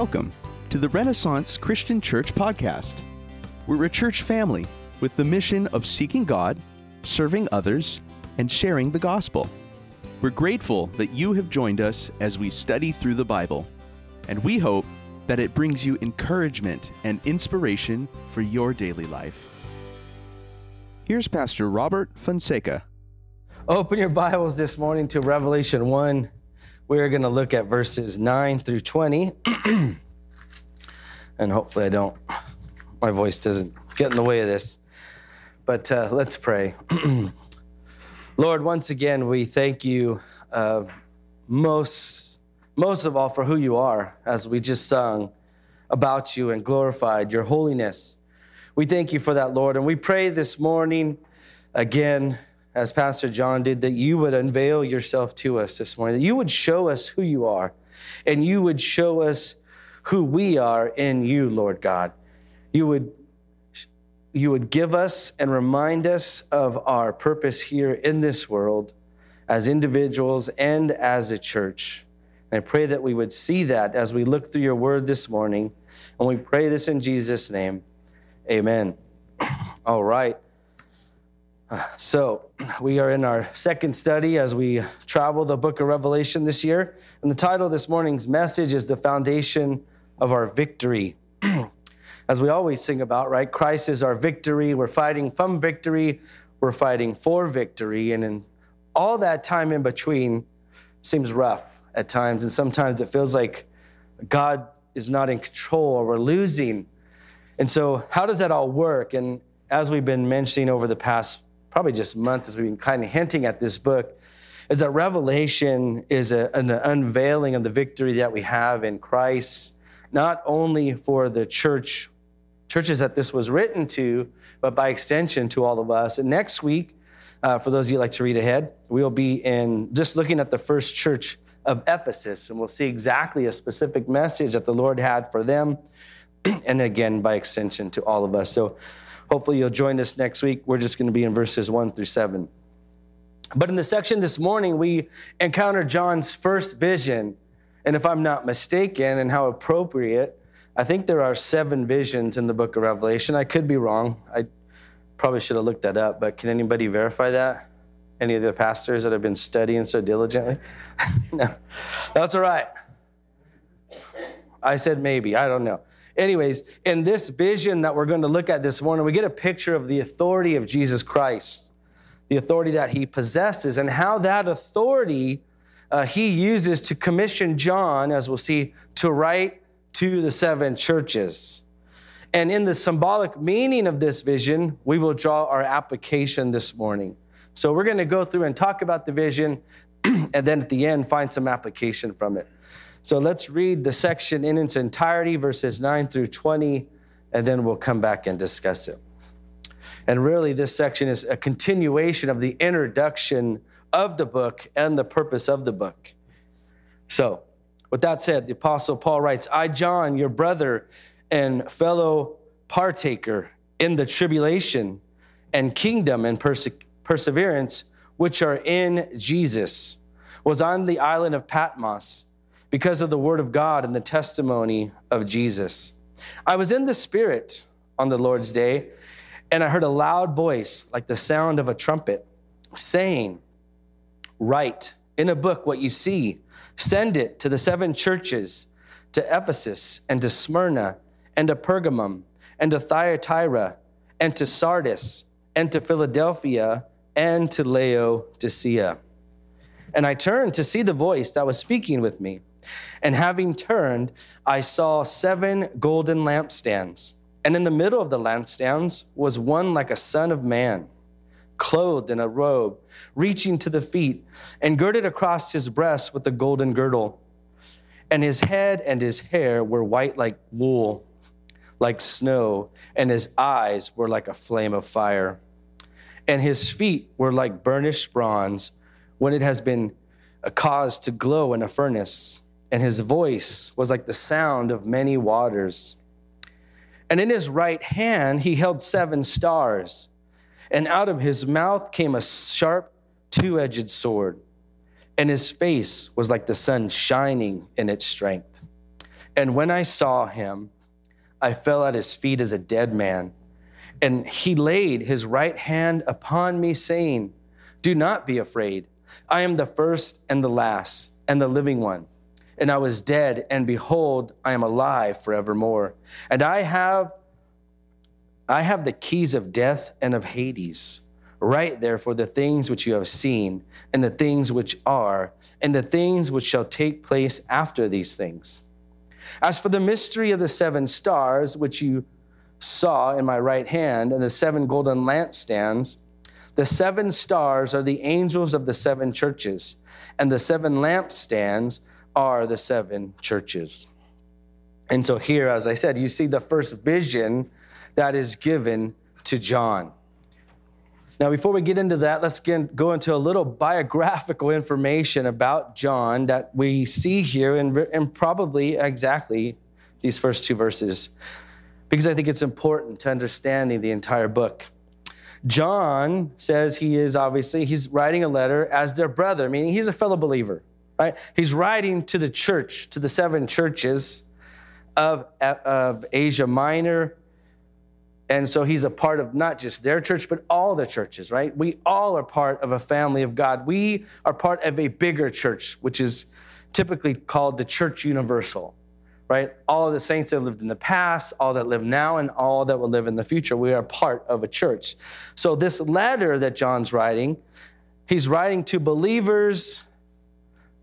Welcome to the Renaissance Christian Church podcast. We're a church family with the mission of seeking God, serving others, and sharing the gospel. We're grateful that you have joined us as we study through the Bible, and we hope that it brings you encouragement and inspiration for your daily life. Here's Pastor Robert Fonseca. Open your Bibles this morning to Revelation 1. We're going to look at verses 9 through 20. and hopefully, I don't, my voice doesn't get in the way of this. But uh, let's pray. Lord, once again, we thank you uh, most, most of all for who you are, as we just sung about you and glorified your holiness. We thank you for that, Lord. And we pray this morning again as Pastor John did, that you would unveil yourself to us this morning, that you would show us who you are, and you would show us who we are in you, Lord God. You would you would give us and remind us of our purpose here in this world as individuals and as a church. And I pray that we would see that as we look through your word this morning. And we pray this in Jesus' name. Amen. All right. So, we are in our second study as we travel the book of Revelation this year. And the title of this morning's message is The Foundation of Our Victory. as we always sing about, right? Christ is our victory. We're fighting from victory, we're fighting for victory. And in all that time in between seems rough at times. And sometimes it feels like God is not in control or we're losing. And so, how does that all work? And as we've been mentioning over the past probably just months as we've been kind of hinting at this book, is that Revelation is a, an unveiling of the victory that we have in Christ, not only for the church, churches that this was written to, but by extension to all of us. And next week, uh, for those of you like to read ahead, we'll be in just looking at the first church of Ephesus, and we'll see exactly a specific message that the Lord had for them, and again, by extension to all of us. So Hopefully, you'll join us next week. We're just going to be in verses 1 through 7. But in the section this morning, we encounter John's first vision. And if I'm not mistaken, and how appropriate, I think there are seven visions in the book of Revelation. I could be wrong. I probably should have looked that up, but can anybody verify that? Any of the pastors that have been studying so diligently? no, that's all right. I said maybe. I don't know. Anyways, in this vision that we're going to look at this morning, we get a picture of the authority of Jesus Christ, the authority that he possesses, and how that authority uh, he uses to commission John, as we'll see, to write to the seven churches. And in the symbolic meaning of this vision, we will draw our application this morning. So we're going to go through and talk about the vision, and then at the end, find some application from it. So let's read the section in its entirety, verses 9 through 20, and then we'll come back and discuss it. And really, this section is a continuation of the introduction of the book and the purpose of the book. So, with that said, the Apostle Paul writes I, John, your brother and fellow partaker in the tribulation and kingdom and perse- perseverance which are in Jesus, was on the island of Patmos because of the word of God and the testimony of Jesus. I was in the Spirit on the Lord's day, and I heard a loud voice, like the sound of a trumpet, saying, Write in a book what you see, send it to the seven churches, to Ephesus, and to Smyrna, and to Pergamum, and to Thyatira, and to Sardis, and to Philadelphia, and to Laodicea. And I turned to see the voice that was speaking with me. And having turned, I saw seven golden lampstands. And in the middle of the lampstands was one like a son of man, clothed in a robe, reaching to the feet, and girded across his breast with a golden girdle. And his head and his hair were white like wool, like snow, and his eyes were like a flame of fire. And his feet were like burnished bronze when it has been caused to glow in a furnace and his voice was like the sound of many waters. And in his right hand he held seven stars, and out of his mouth came a sharp, two edged sword, and his face was like the sun shining in its strength. And when I saw him, I fell at his feet as a dead man. And he laid his right hand upon me, saying, Do not be afraid. I am the first and the last and the living one. And I was dead, and behold, I am alive forevermore. And I have I have the keys of death and of Hades. Write therefore the things which you have seen, and the things which are, and the things which shall take place after these things. As for the mystery of the seven stars, which you saw in my right hand, and the seven golden lampstands, the seven stars are the angels of the seven churches, and the seven lampstands are the seven churches. And so, here, as I said, you see the first vision that is given to John. Now, before we get into that, let's get, go into a little biographical information about John that we see here in, in probably exactly these first two verses, because I think it's important to understanding the entire book. John says he is obviously, he's writing a letter as their brother, meaning he's a fellow believer, right? He's writing to the church, to the seven churches of, of Asia Minor, and so he's a part of not just their church, but all the churches, right? We all are part of a family of God. We are part of a bigger church, which is typically called the church universal, right? All of the saints that lived in the past, all that live now, and all that will live in the future. We are part of a church. So this letter that John's writing, he's writing to believers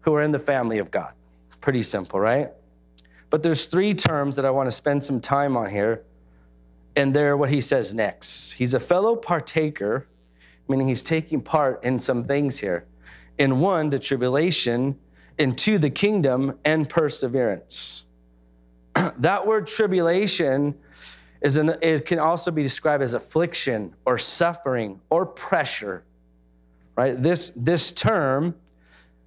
who are in the family of God. Pretty simple, right? But there's three terms that I want to spend some time on here and they're what he says next. He's a fellow partaker, meaning he's taking part in some things here. In one, the tribulation, in two, the kingdom and perseverance. that word tribulation is an, it can also be described as affliction or suffering or pressure. Right? This, this term,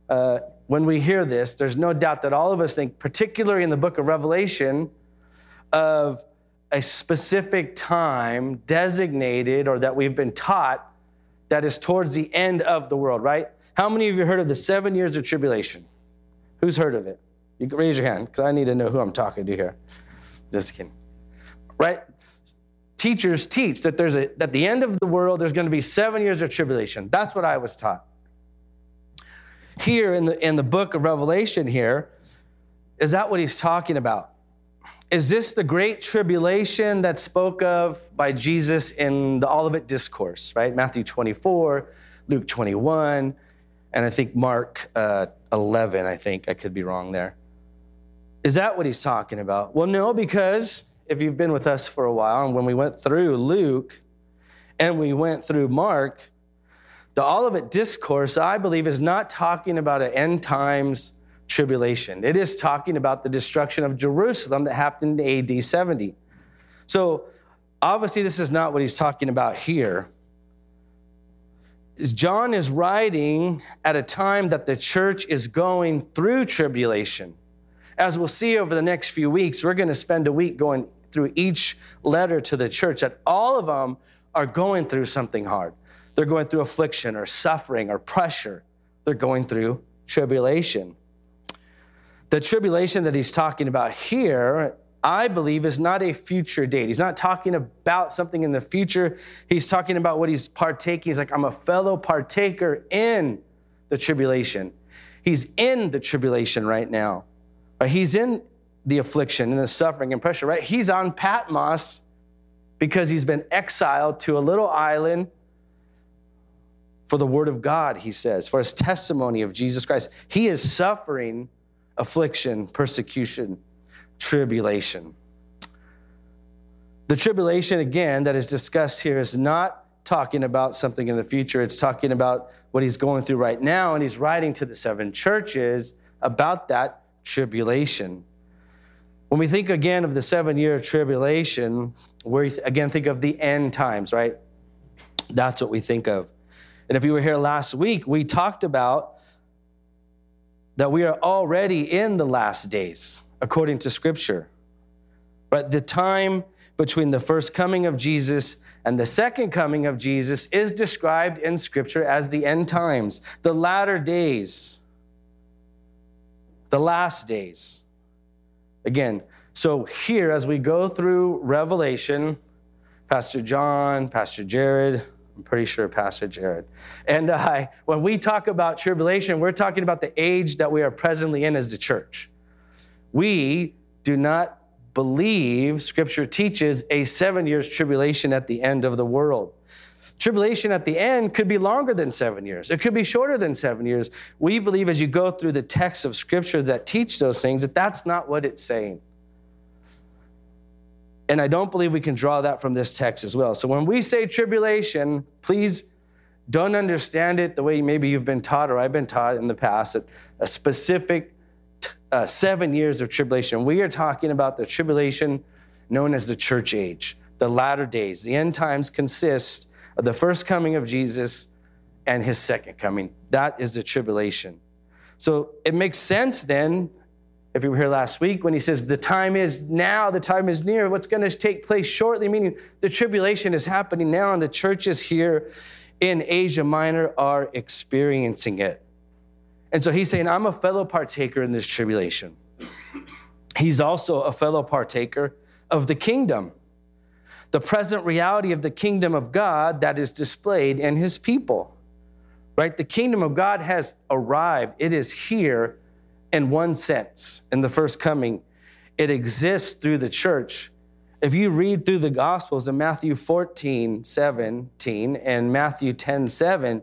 uh, when we hear this, there's no doubt that all of us think, particularly in the book of Revelation, of a specific time designated or that we've been taught that is towards the end of the world, right? How many of you heard of the seven years of tribulation? Who's heard of it? You can raise your hand because I need to know who I'm talking to here. Just kidding. Right? Teachers teach that there's a at the end of the world there's going to be seven years of tribulation. That's what I was taught. Here in the in the book of Revelation, here, is that what he's talking about? Is this the great tribulation that's spoke of by Jesus in the Olivet Discourse, right? Matthew 24, Luke 21, and I think Mark uh, 11, I think. I could be wrong there. Is that what he's talking about? Well, no, because if you've been with us for a while, and when we went through Luke and we went through Mark, the Olivet Discourse, I believe, is not talking about an end times tribulation. It is talking about the destruction of Jerusalem that happened in AD 70. So, obviously, this is not what he's talking about here. John is writing at a time that the church is going through tribulation. As we'll see over the next few weeks, we're going to spend a week going through each letter to the church, that all of them are going through something hard. They're going through affliction or suffering or pressure. They're going through tribulation. The tribulation that he's talking about here, I believe, is not a future date. He's not talking about something in the future. He's talking about what he's partaking. He's like, I'm a fellow partaker in the tribulation. He's in the tribulation right now. He's in the affliction and the suffering and pressure, right? He's on Patmos because he's been exiled to a little island for the word of God, he says, for his testimony of Jesus Christ. He is suffering affliction, persecution, tribulation. The tribulation, again, that is discussed here is not talking about something in the future. It's talking about what he's going through right now. And he's writing to the seven churches about that tribulation. When we think again of the seven year tribulation, we again think of the end times, right? That's what we think of. And if you were here last week, we talked about that we are already in the last days, according to Scripture. But the time between the first coming of Jesus and the second coming of Jesus is described in Scripture as the end times, the latter days, the last days. Again, so here, as we go through Revelation, Pastor John, Pastor Jared, I'm pretty sure Pastor Jared, and I, uh, when we talk about tribulation, we're talking about the age that we are presently in as the church. We do not believe Scripture teaches a seven years tribulation at the end of the world. Tribulation at the end could be longer than seven years. It could be shorter than seven years. We believe as you go through the texts of Scripture that teach those things that that's not what it's saying. And I don't believe we can draw that from this text as well. So when we say tribulation, please don't understand it the way maybe you've been taught or I've been taught in the past that a specific uh, seven years of tribulation. We are talking about the tribulation known as the church age, the latter days. The end times consist of the first coming of Jesus and his second coming. That is the tribulation. So it makes sense then if you were here last week, when he says, The time is now, the time is near, what's going to take place shortly, meaning the tribulation is happening now, and the churches here in Asia Minor are experiencing it. And so he's saying, I'm a fellow partaker in this tribulation. He's also a fellow partaker of the kingdom, the present reality of the kingdom of God that is displayed in his people. Right? The kingdom of God has arrived, it is here in one sense in the first coming. It exists through the church. If you read through the Gospels in Matthew 14, 17 and Matthew 10, 7,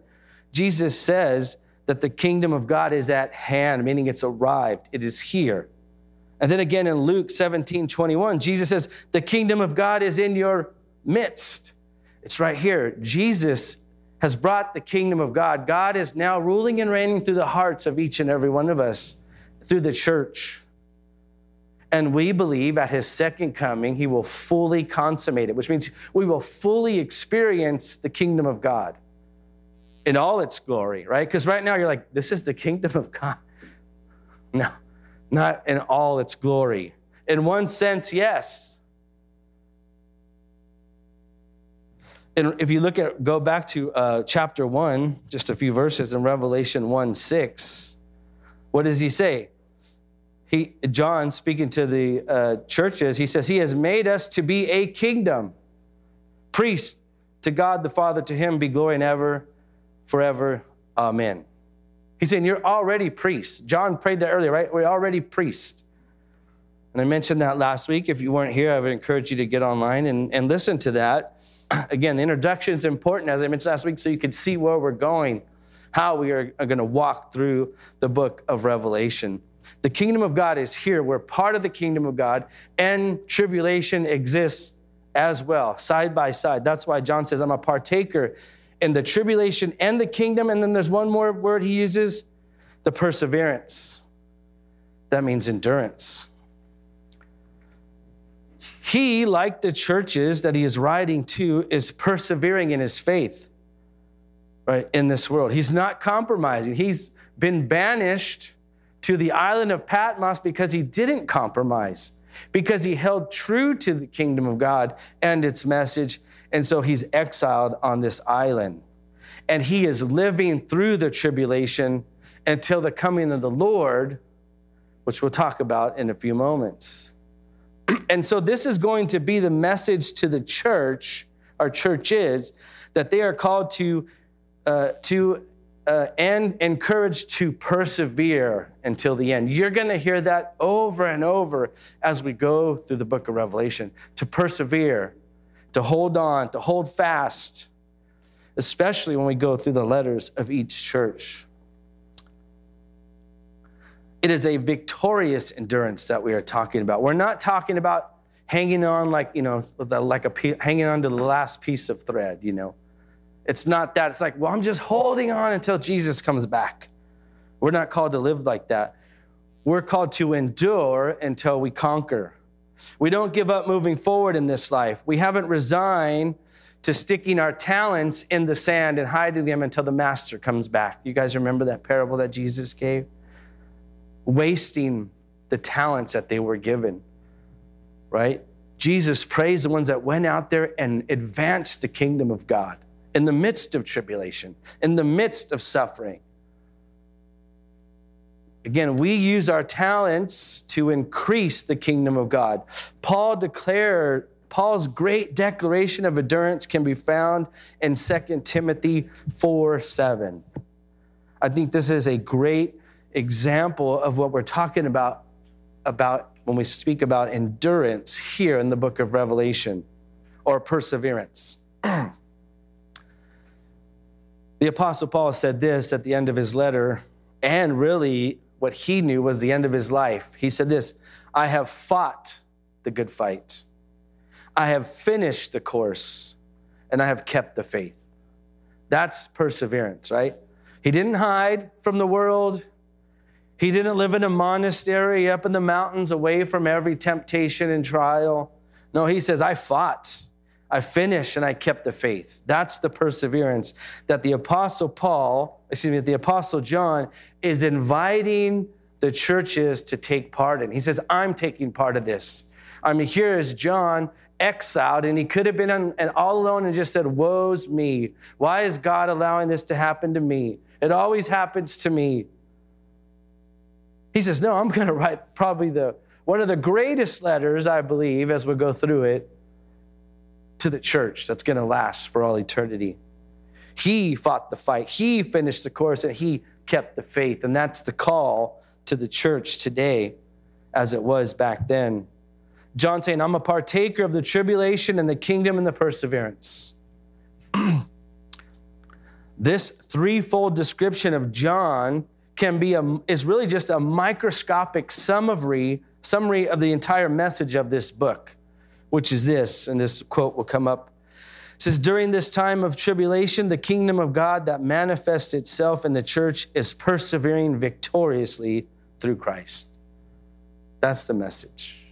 Jesus says that the kingdom of God is at hand, meaning it's arrived, it is here. And then again in Luke 17, 21, Jesus says, The kingdom of God is in your midst. It's right here. Jesus has brought the kingdom of God. God is now ruling and reigning through the hearts of each and every one of us through the church. And we believe at his second coming, he will fully consummate it, which means we will fully experience the kingdom of God in all its glory, right? Because right now you're like, this is the kingdom of God. No, not in all its glory. In one sense, yes. And if you look at, go back to uh, chapter one, just a few verses in Revelation 1 6, what does he say? He, John, speaking to the uh, churches, he says, He has made us to be a kingdom, priest to God the Father, to him be glory and ever, forever. Amen. He's saying, You're already priests. John prayed that earlier, right? We're already priests. And I mentioned that last week. If you weren't here, I would encourage you to get online and, and listen to that. Again, the introduction is important, as I mentioned last week, so you can see where we're going, how we are, are going to walk through the book of Revelation. The kingdom of God is here. We're part of the kingdom of God, and tribulation exists as well, side by side. That's why John says, I'm a partaker in the tribulation and the kingdom. And then there's one more word he uses the perseverance. That means endurance. He, like the churches that he is writing to, is persevering in his faith, right, in this world. He's not compromising. He's been banished to the island of Patmos because he didn't compromise, because he held true to the kingdom of God and its message. And so he's exiled on this island. And he is living through the tribulation until the coming of the Lord, which we'll talk about in a few moments. And so this is going to be the message to the church, our church is, that they are called to, uh, to uh, and encouraged to persevere until the end. You're going to hear that over and over as we go through the book of Revelation to persevere, to hold on, to hold fast, especially when we go through the letters of each church. It is a victorious endurance that we are talking about. We're not talking about hanging on like, you know, like a hanging on to the last piece of thread, you know it's not that. It's like, well, I'm just holding on until Jesus comes back. We're not called to live like that. We're called to endure until we conquer. We don't give up moving forward in this life. We haven't resigned to sticking our talents in the sand and hiding them until the master comes back. You guys remember that parable that Jesus gave? Wasting the talents that they were given, right? Jesus praised the ones that went out there and advanced the kingdom of God in the midst of tribulation, in the midst of suffering. Again, we use our talents to increase the kingdom of God. Paul declared Paul's great declaration of endurance can be found in 2 Timothy 4 7. I think this is a great example of what we're talking about, about when we speak about endurance here in the book of Revelation or perseverance. the Apostle Paul said this at the end of his letter, and really what he knew was the end of his life. He said this I have fought the good fight. I have finished the course and I have kept the faith. That's perseverance, right? He didn't hide from the world. He didn't live in a monastery up in the mountains away from every temptation and trial. No, he says, I fought, I finished, and I kept the faith. That's the perseverance that the Apostle Paul, excuse me, the Apostle John is inviting the churches to take part in. He says, I'm taking part of this. I mean, here is John exiled, and he could have been on, and all alone and just said, Woe's me. Why is God allowing this to happen to me? It always happens to me. He says, No, I'm going to write probably the one of the greatest letters, I believe, as we go through it, to the church that's going to last for all eternity. He fought the fight, he finished the course, and he kept the faith. And that's the call to the church today, as it was back then. John saying, I'm a partaker of the tribulation and the kingdom and the perseverance. this threefold description of John can be a, is really just a microscopic summary, summary of the entire message of this book, which is this, and this quote will come up. It says, During this time of tribulation, the kingdom of God that manifests itself in the church is persevering victoriously through Christ. That's the message.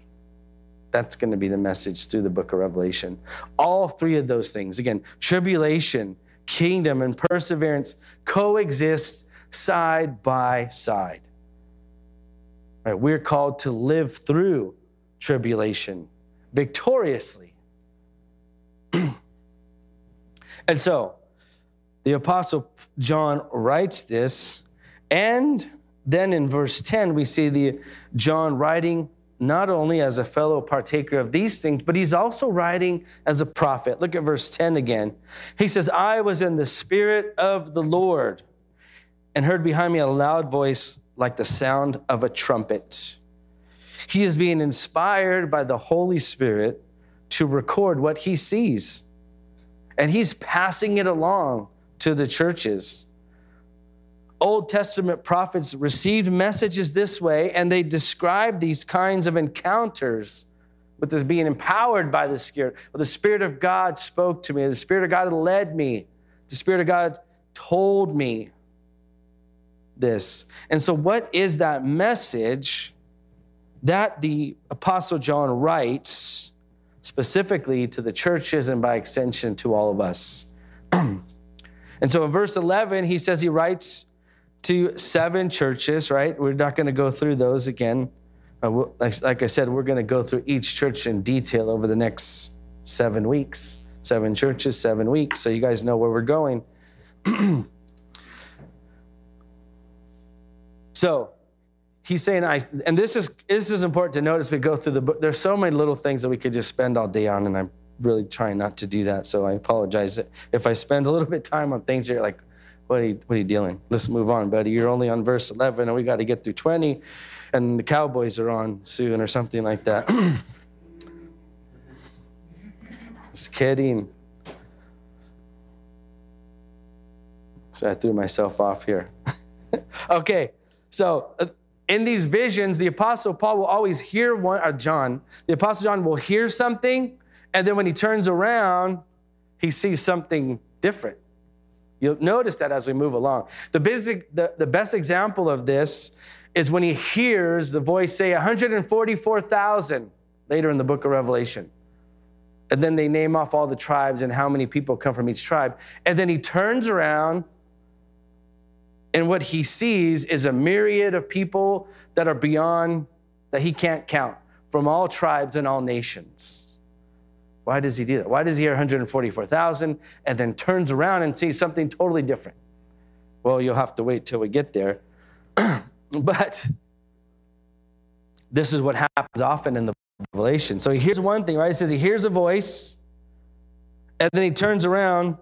That's going to be the message through the book of Revelation. All three of those things, again, tribulation, kingdom, and perseverance coexist side by side. Right? We're called to live through tribulation victoriously. and so, the Apostle John writes this, and then in verse 10, we see the John writing not only as a fellow partaker of these things, but he's also writing as a prophet. Look at verse 10 again. He says, I was in the Spirit of the Lord and heard behind me a loud voice like the sound of a trumpet. He is being inspired by the Holy Spirit to record what he sees, and he's passing it along to the churches. Old Testament prophets received messages this way, and they described these kinds of encounters with this being empowered by the Spirit. Well, the Spirit of God spoke to me, the Spirit of God led me, the Spirit of God told me this. And so, what is that message that the Apostle John writes specifically to the churches and by extension to all of us? and so, in verse 11, he says he writes to seven churches, right? We're not going to go through those again. Uh, like I said, we're going to go through each church in detail over the next seven weeks. Seven churches, seven weeks. So you guys know where we're going. So he's saying, I, and this is, this is important to notice. We go through the book. There's so many little things that we could just spend all day on, and I'm really trying not to do that. So I apologize if I spend a little bit of time on things you're like, what are you, what are you dealing? Let's move on, buddy. You're only on verse 11, and we got to get through 20, and the Cowboys are on soon, or something like that. Just kidding. So I threw myself off here. okay. So uh, in these visions, the Apostle Paul will always hear one, or uh, John, the Apostle John will hear something, and then when he turns around, he sees something different. You'll notice that as we move along. The, basic, the, the best example of this is when he hears the voice say 144,000 later in the book of Revelation. And then they name off all the tribes and how many people come from each tribe. And then he turns around and what he sees is a myriad of people that are beyond, that he can't count, from all tribes and all nations. Why does he do that? Why does he hear 144,000 and then turns around and sees something totally different? Well, you'll have to wait till we get there. but this is what happens often in the revelation. So he hears one thing, right? He says he hears a voice, and then he turns around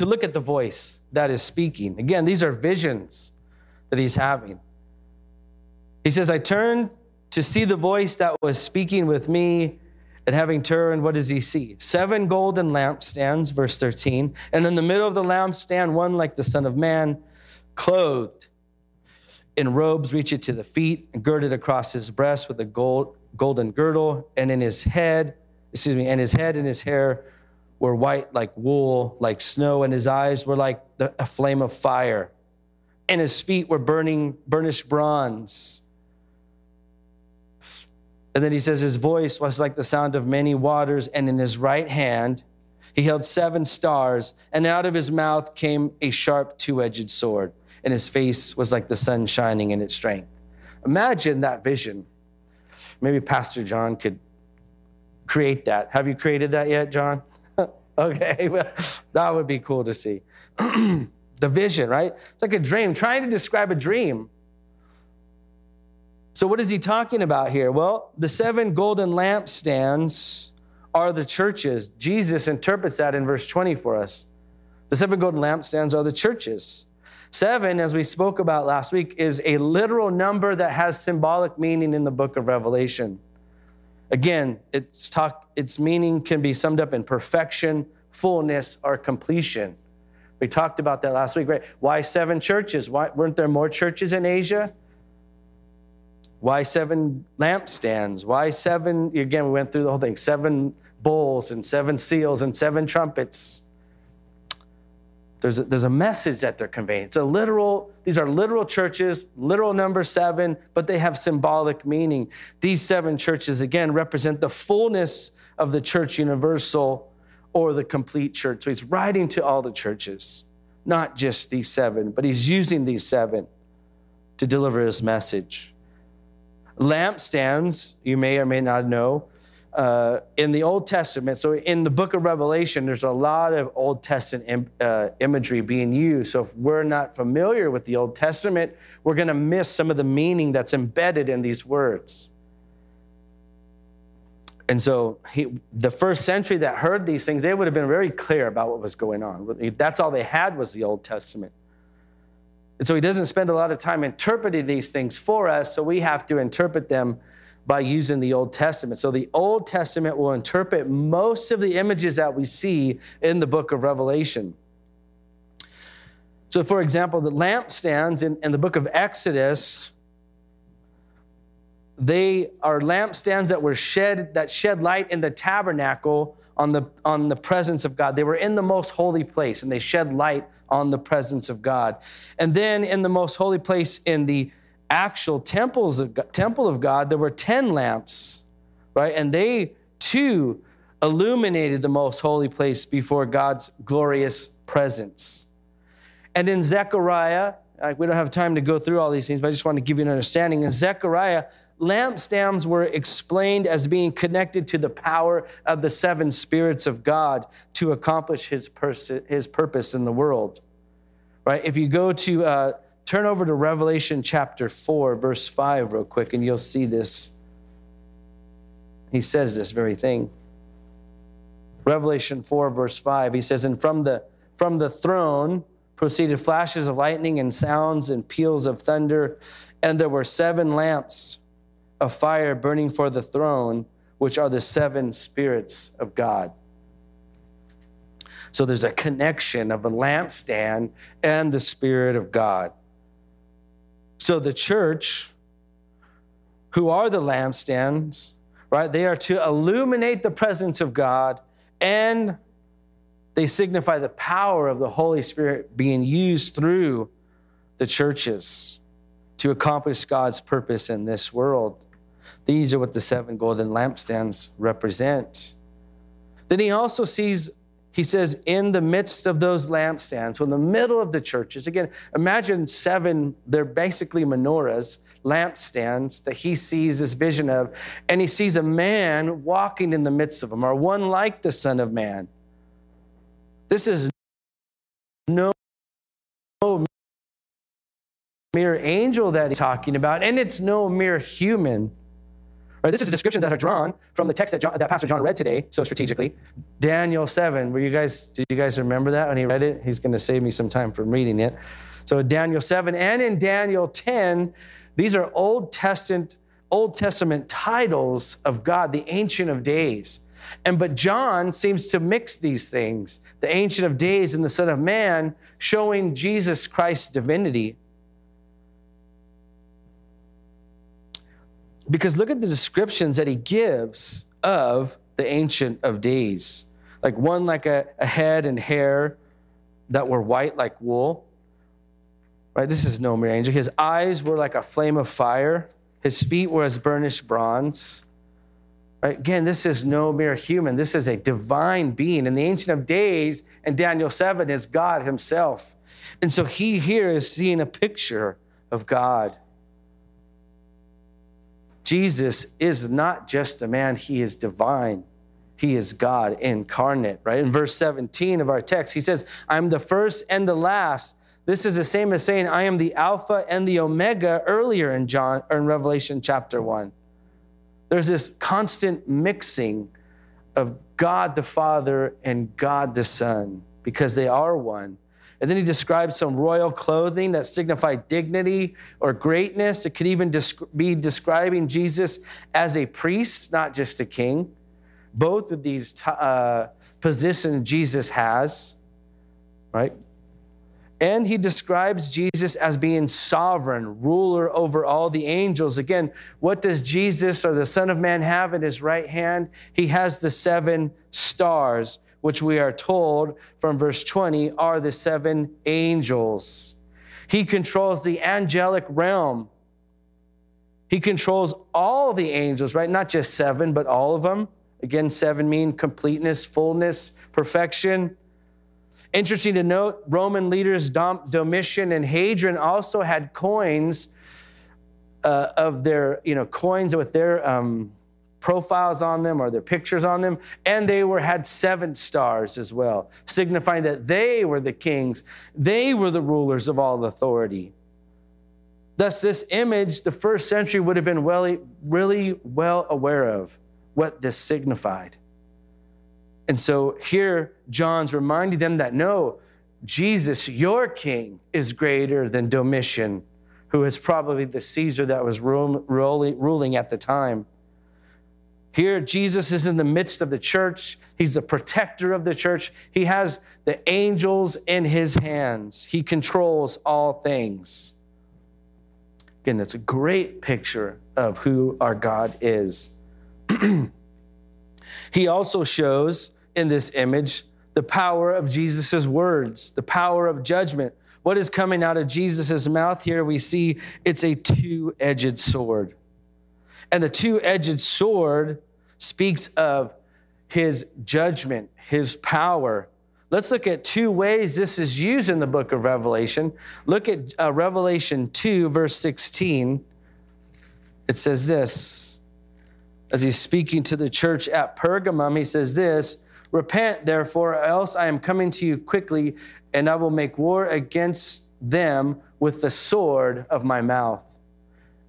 to look at the voice that is speaking. Again, these are visions that he's having. He says, I turned to see the voice that was speaking with me. And having turned, what does he see? Seven golden lampstands, verse 13. And in the middle of the lampstand, one like the Son of Man, clothed in robes reaching to the feet, and girded across his breast with a gold, golden girdle, and in his head, excuse me, and his head and his hair were white like wool, like snow, and his eyes were like the, a flame of fire, and his feet were burning burnished bronze. And then he says his voice was like the sound of many waters, and in his right hand he held seven stars, and out of his mouth came a sharp two edged sword, and his face was like the sun shining in its strength. Imagine that vision. Maybe Pastor John could create that. Have you created that yet, John? okay, that would be cool to see. the vision, right? It's like a dream, trying to describe a dream. So, what is he talking about here? Well, the seven golden lampstands are the churches. Jesus interprets that in verse 20 for us. The seven golden lampstands are the churches. Seven, as we spoke about last week, is a literal number that has symbolic meaning in the book of Revelation. Again, its, talk, its meaning can be summed up in perfection, fullness, or completion. We talked about that last week, right? Why seven churches? Why weren't there more churches in Asia? Why seven lampstands? Why seven? Again, we went through the whole thing seven bowls and seven seals and seven trumpets. There's a, there's a message that they're conveying. It's a literal, these are literal churches, literal number seven, but they have symbolic meaning. These seven churches, again, represent the fullness of the church universal or the complete church. So he's writing to all the churches, not just these seven, but he's using these seven to deliver his message. Lampstands, you may or may not know, uh, in the Old Testament, so in the book of Revelation, there's a lot of Old Testament Im- uh, imagery being used. So if we're not familiar with the Old Testament, we're going to miss some of the meaning that's embedded in these words. And so he, the first century that heard these things, they would have been very clear about what was going on. That's all they had was the Old Testament. And so he doesn't spend a lot of time interpreting these things for us, so we have to interpret them by using the Old Testament. So the Old Testament will interpret most of the images that we see in the book of Revelation. So, for example, the lampstands in, in the book of Exodus, they are lampstands that were shed that shed light in the tabernacle on the on the presence of God. They were in the most holy place and they shed light on the presence of God. And then in the most holy place in the actual temples of temple of God, there were 10 lamps, right? And they too illuminated the most holy place before God's glorious presence. And in Zechariah, we don't have time to go through all these things, but I just want to give you an understanding. In Zechariah, lampstands were explained as being connected to the power of the seven spirits of God to accomplish his, pers- his purpose in the world. Right? If you go to uh, turn over to Revelation chapter 4, verse 5, real quick, and you'll see this. He says this very thing. Revelation 4, verse 5, he says, And from the from the throne proceeded flashes of lightning and sounds and peals of thunder, and there were seven lamps of fire burning for the throne, which are the seven spirits of God. So there's a connection of a lampstand and the Spirit of God. So the church, who are the lampstands, right, they are to illuminate the presence of God and they signify the power of the Holy Spirit being used through the churches to accomplish God's purpose in this world. These are what the seven golden lampstands represent. Then he also sees, he says, in the midst of those lampstands, so in the middle of the churches, again, imagine seven, they're basically menorahs, lampstands that he sees this vision of, and he sees a man walking in the midst of them, or one like the Son of Man. This is no mere angel that he's talking about, and it's no mere human. Right, this is the descriptions that are drawn from the text that, John, that Pastor John read today, so strategically. Daniel 7. Were you guys, did you guys remember that when he read it? He's going to save me some time from reading it. So Daniel 7 and in Daniel 10, these are Old Testament, Old Testament titles of God, the Ancient of Days. And but John seems to mix these things, the Ancient of Days and the Son of Man, showing Jesus Christ's divinity. Because look at the descriptions that he gives of the Ancient of Days. Like one like a, a head and hair that were white like wool. Right? This is no mere angel. His eyes were like a flame of fire. His feet were as burnished bronze. Right? Again, this is no mere human. This is a divine being. In the Ancient of Days and Daniel 7 is God himself. And so he here is seeing a picture of God. Jesus is not just a man, he is divine. He is God incarnate, right? In verse 17 of our text, he says, I'm the first and the last. This is the same as saying, I am the Alpha and the Omega earlier in John or in Revelation chapter 1. There's this constant mixing of God the Father and God the Son because they are one. And then he describes some royal clothing that signified dignity or greatness. It could even be describing Jesus as a priest, not just a king. Both of these uh, positions Jesus has, right? And he describes Jesus as being sovereign, ruler over all the angels. Again, what does Jesus or the Son of Man have in his right hand? He has the seven stars which we are told from verse 20 are the seven angels. He controls the angelic realm. He controls all the angels, right? Not just seven, but all of them. Again, seven mean completeness, fullness, perfection. Interesting to note, Roman leaders Domitian and Hadrian also had coins uh, of their, you know, coins with their um, profiles on them or their pictures on them and they were had seven stars as well signifying that they were the kings they were the rulers of all authority. Thus this image the first century would have been well, really well aware of what this signified. And so here john's reminding them that no jesus your king is greater than domitian who is probably the caesar that was ruling at the time here, Jesus is in the midst of the church. He's the protector of the church. He has the angels in his hands. He controls all things. Again, that's a great picture of who our God is. he also shows in this image the power of Jesus' words, the power of judgment. What is coming out of Jesus' mouth here? We see it's a two edged sword. And the two edged sword speaks of his judgment, his power. Let's look at two ways this is used in the book of Revelation. Look at uh, Revelation 2, verse 16. It says this as he's speaking to the church at Pergamum, he says this Repent, therefore, else I am coming to you quickly, and I will make war against them with the sword of my mouth.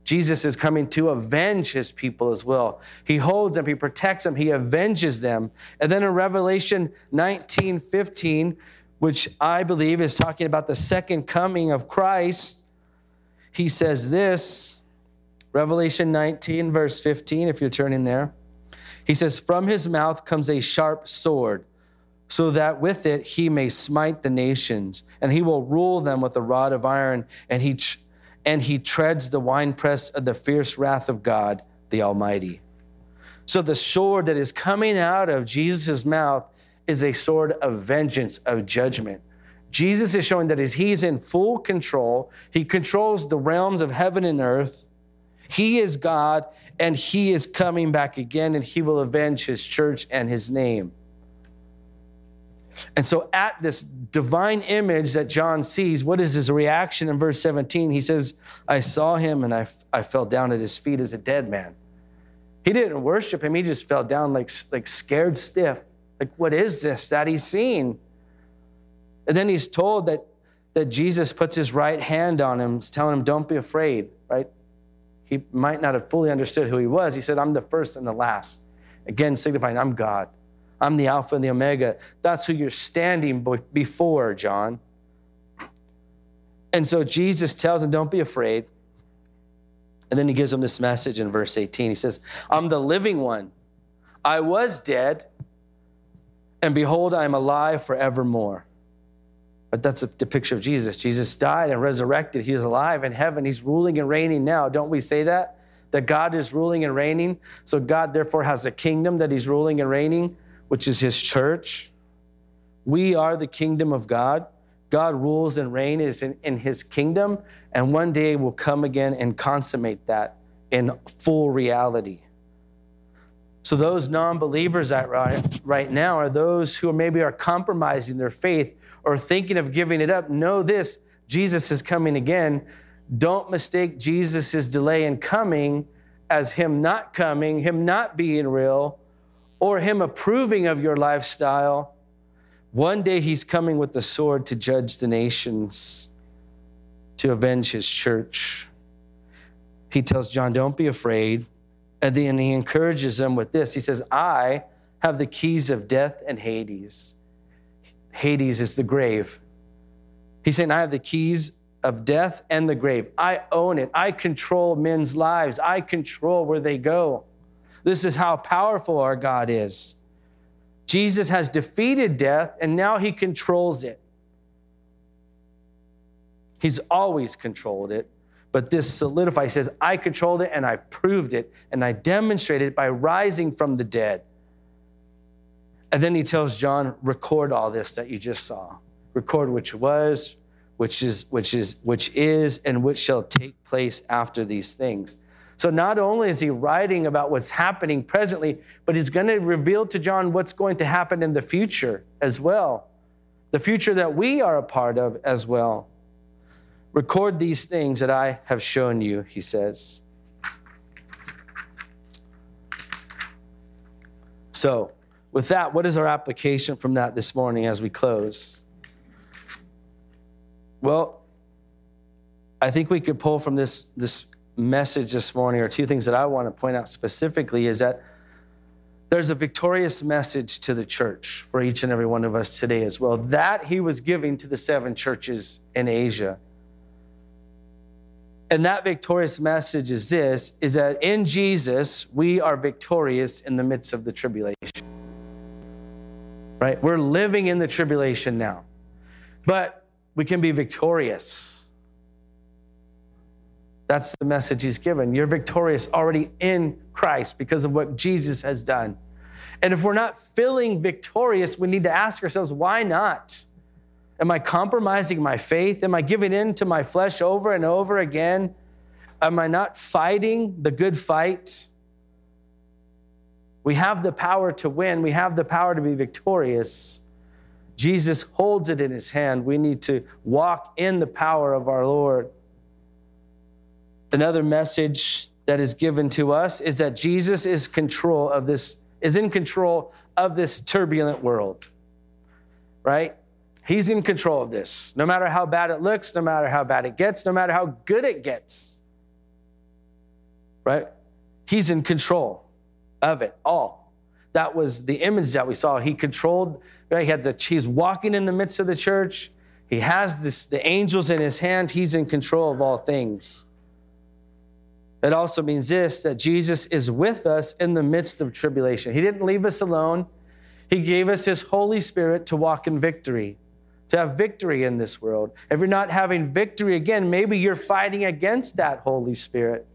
Jesus is coming to avenge his people as well. He holds them, he protects them, he avenges them. And then in Revelation 19 15, which I believe is talking about the second coming of Christ, he says this Revelation 19, verse 15, if you're turning there. He says, From his mouth comes a sharp sword, so that with it he may smite the nations, and he will rule them with a rod of iron, and he and he treads the winepress of the fierce wrath of God, the Almighty. So the sword that is coming out of Jesus' mouth is a sword of vengeance, of judgment. Jesus is showing that as he's in full control, he controls the realms of heaven and earth. He is God, and he is coming back again, and he will avenge his church and his name. And so, at this divine image that John sees, what is his reaction in verse 17? He says, I saw him and I, I fell down at his feet as a dead man. He didn't worship him, he just fell down like, like scared stiff. Like, what is this that he's seen? And then he's told that that Jesus puts his right hand on him, telling him, Don't be afraid, right? He might not have fully understood who he was. He said, I'm the first and the last. Again, signifying, I'm God. I'm the Alpha and the Omega. That's who you're standing before, John. And so Jesus tells him, Don't be afraid. And then he gives him this message in verse 18. He says, I'm the living one. I was dead, and behold, I am alive forevermore. But that's a, the picture of Jesus. Jesus died and resurrected. He is alive in heaven. He's ruling and reigning now. Don't we say that? That God is ruling and reigning. So God, therefore, has a kingdom that He's ruling and reigning, which is His church. We are the kingdom of God. God rules and reigns in, in His kingdom, and one day will come again and consummate that in full reality. So those non-believers right, right now are those who maybe are compromising their faith or thinking of giving it up, know this Jesus is coming again. Don't mistake Jesus' delay in coming as him not coming, him not being real, or him approving of your lifestyle. One day he's coming with the sword to judge the nations, to avenge his church. He tells John, Don't be afraid. And then he encourages them with this He says, I have the keys of death and Hades. Hades is the grave. He's saying, I have the keys of death and the grave. I own it. I control men's lives. I control where they go. This is how powerful our God is. Jesus has defeated death and now he controls it. He's always controlled it, but this solidifies, says, I controlled it and I proved it and I demonstrated it by rising from the dead. And then he tells John, record all this that you just saw. Record which was, which is, which is, which is, and which shall take place after these things. So not only is he writing about what's happening presently, but he's going to reveal to John what's going to happen in the future as well. The future that we are a part of as well. Record these things that I have shown you, he says. So, with that, what is our application from that this morning as we close? Well, I think we could pull from this, this message this morning, or two things that I want to point out specifically, is that there's a victorious message to the church for each and every one of us today as well. That he was giving to the seven churches in Asia. And that victorious message is this is that in Jesus, we are victorious in the midst of the tribulation right? We're living in the tribulation now, but we can be victorious. That's the message he's given. You're victorious already in Christ because of what Jesus has done. And if we're not feeling victorious, we need to ask ourselves, why not? Am I compromising my faith? Am I giving in to my flesh over and over again? Am I not fighting the good fight? We have the power to win, we have the power to be victorious. Jesus holds it in his hand. We need to walk in the power of our Lord. Another message that is given to us is that Jesus is control of this is in control of this turbulent world. Right? He's in control of this. No matter how bad it looks, no matter how bad it gets, no matter how good it gets. Right? He's in control of it all. That was the image that we saw. He controlled, right? He had the, he's walking in the midst of the church. He has this, the angels in his hand. He's in control of all things. It also means this that Jesus is with us in the midst of tribulation. He didn't leave us alone. He gave us his Holy Spirit to walk in victory, to have victory in this world. If you're not having victory again, maybe you're fighting against that Holy Spirit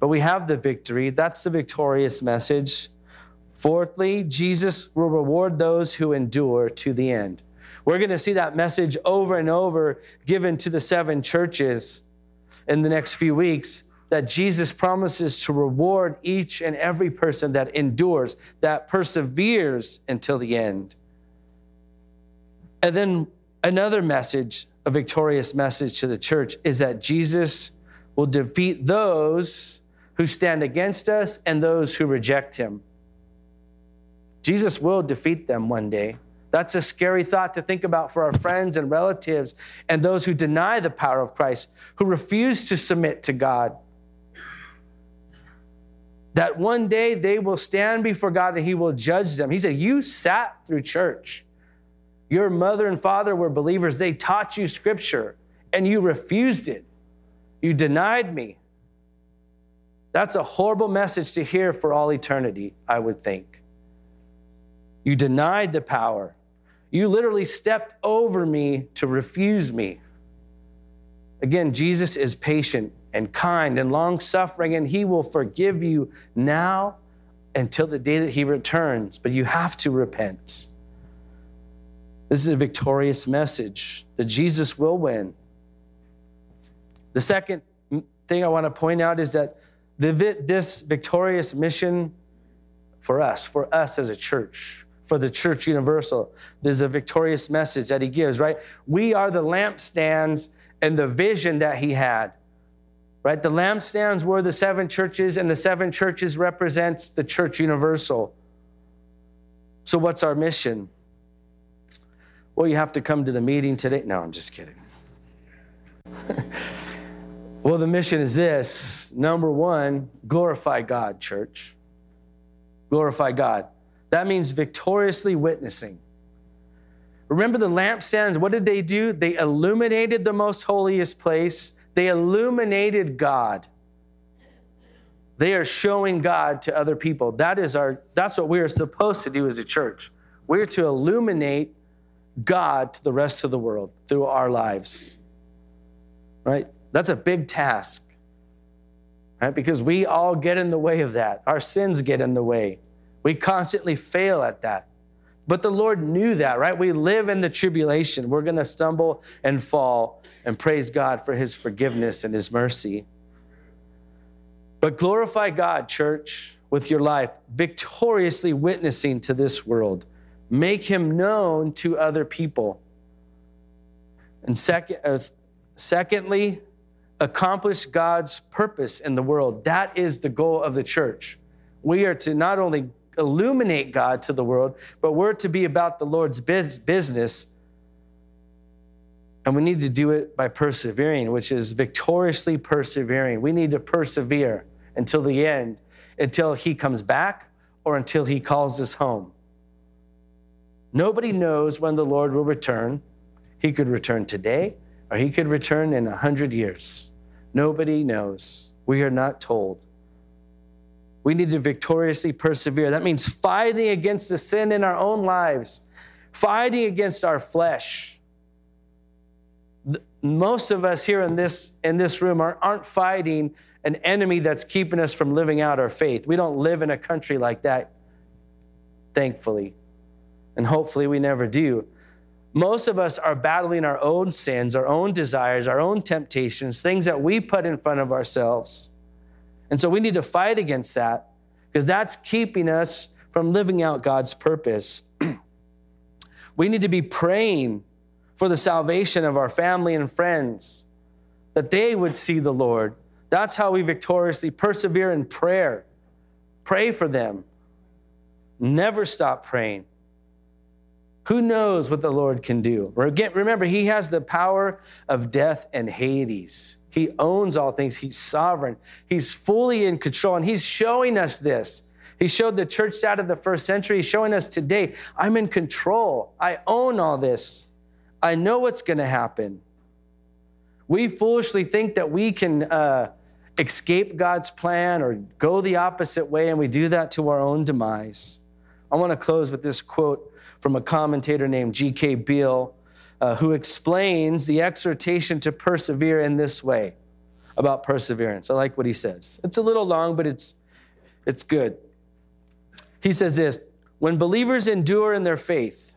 but we have the victory. That's the victorious message. Fourthly, Jesus will reward those who endure to the end. We're going to see that message over and over given to the seven churches in the next few weeks that Jesus promises to reward each and every person that endures, that perseveres until the end. And then another message, a victorious message to the church, is that Jesus will defeat those who stand against us and those who reject him. Jesus will defeat them one day. That's a scary thought to think about for our friends and relatives and those who deny the power of Christ, who refuse to submit to God. That one day they will stand before God and He will judge them. He said, You sat through church. Your mother and father were believers. They taught you scripture and you refused it. You denied me. That's a horrible message to hear for all eternity, I would think. You denied the power. You literally stepped over me to refuse me. Again, Jesus is patient and kind and long suffering, and he will forgive you now until the day that he returns. But you have to repent. This is a victorious message that Jesus will win. The second thing I want to point out is that the, this victorious mission for us, for us as a church, for the church universal, there's a victorious message that he gives, right? We are the lampstands and the vision that he had, right? The lampstands were the seven churches, and the seven churches represents the church universal. So, what's our mission? well, you have to come to the meeting today. No, I'm just kidding. well, the mission is this number one, glorify God, church. Glorify God. That means victoriously witnessing. Remember the lampstands, what did they do? They illuminated the most holiest place, they illuminated God. They are showing God to other people. That is our that's what we are supposed to do as a church. We're to illuminate God to the rest of the world through our lives. Right? That's a big task. Right? Because we all get in the way of that. Our sins get in the way. We constantly fail at that. But the Lord knew that, right? We live in the tribulation. We're going to stumble and fall and praise God for his forgiveness and his mercy. But glorify God, church, with your life, victoriously witnessing to this world make him known to other people. And second, uh, secondly, accomplish God's purpose in the world. That is the goal of the church. We are to not only illuminate God to the world, but we're to be about the Lord's business. And we need to do it by persevering, which is victoriously persevering. We need to persevere until the end, until He comes back or until He calls us home. Nobody knows when the Lord will return. He could return today or he could return in a hundred years. Nobody knows. We are not told. We need to victoriously persevere. That means fighting against the sin in our own lives, fighting against our flesh. Most of us here in this, in this room are, aren't fighting an enemy that's keeping us from living out our faith. We don't live in a country like that, thankfully and hopefully we never do. Most of us are battling our own sins, our own desires, our own temptations, things that we put in front of ourselves. And so we need to fight against that because that's keeping us from living out God's purpose. we need to be praying for the salvation of our family and friends, that they would see the Lord. That's how we victoriously persevere in prayer. Pray for them. Never stop praying. Who knows what the Lord can do? Remember, He has the power of death and Hades. He owns all things. He's sovereign. He's fully in control. And He's showing us this. He showed the church out of the first century. He's showing us today I'm in control. I own all this. I know what's going to happen. We foolishly think that we can uh, escape God's plan or go the opposite way, and we do that to our own demise. I want to close with this quote from a commentator named G.K. Beale, uh, who explains the exhortation to persevere in this way about perseverance. I like what he says. It's a little long, but it's, it's good. He says this When believers endure in their faith,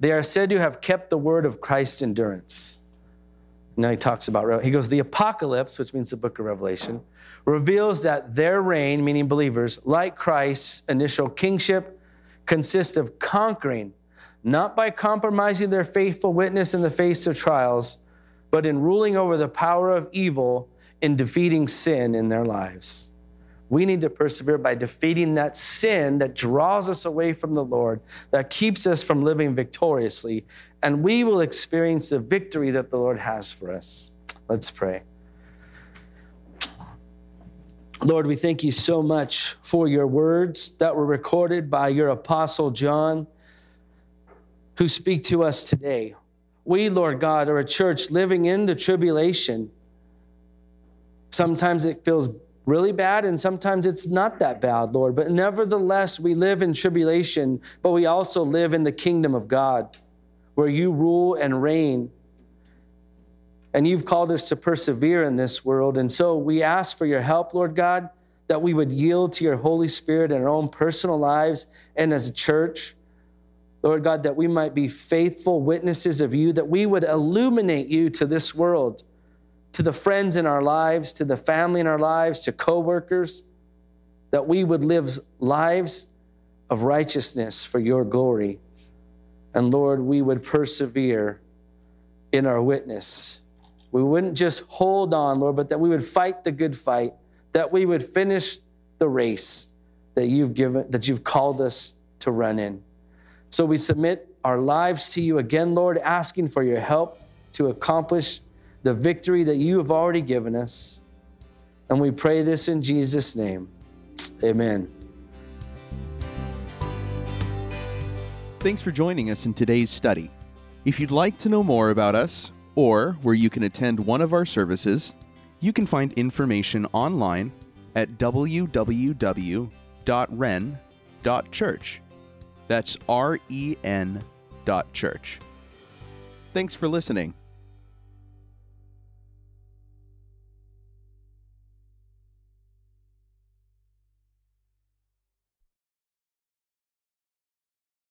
they are said to have kept the word of Christ's endurance. Now he talks about, he goes, the apocalypse, which means the book of Revelation, reveals that their reign, meaning believers, like Christ's initial kingship, consists of conquering, not by compromising their faithful witness in the face of trials, but in ruling over the power of evil in defeating sin in their lives. We need to persevere by defeating that sin that draws us away from the Lord, that keeps us from living victoriously, and we will experience the victory that the Lord has for us. Let's pray. Lord, we thank you so much for your words that were recorded by your apostle John, who speak to us today. We, Lord God, are a church living in the tribulation. Sometimes it feels really bad, and sometimes it's not that bad, Lord. But nevertheless, we live in tribulation, but we also live in the kingdom of God, where you rule and reign. And you've called us to persevere in this world. And so we ask for your help, Lord God, that we would yield to your Holy Spirit in our own personal lives and as a church. Lord God, that we might be faithful witnesses of you, that we would illuminate you to this world, to the friends in our lives, to the family in our lives, to coworkers, that we would live lives of righteousness for your glory. And Lord, we would persevere in our witness we wouldn't just hold on, Lord, but that we would fight the good fight, that we would finish the race that you've given, that you've called us to run in. So we submit our lives to you again, Lord, asking for your help to accomplish the victory that you have already given us. And we pray this in Jesus' name. Amen. Thanks for joining us in today's study. If you'd like to know more about us, or where you can attend one of our services, you can find information online at www.ren.church. That's R E N dot church. Thanks for listening.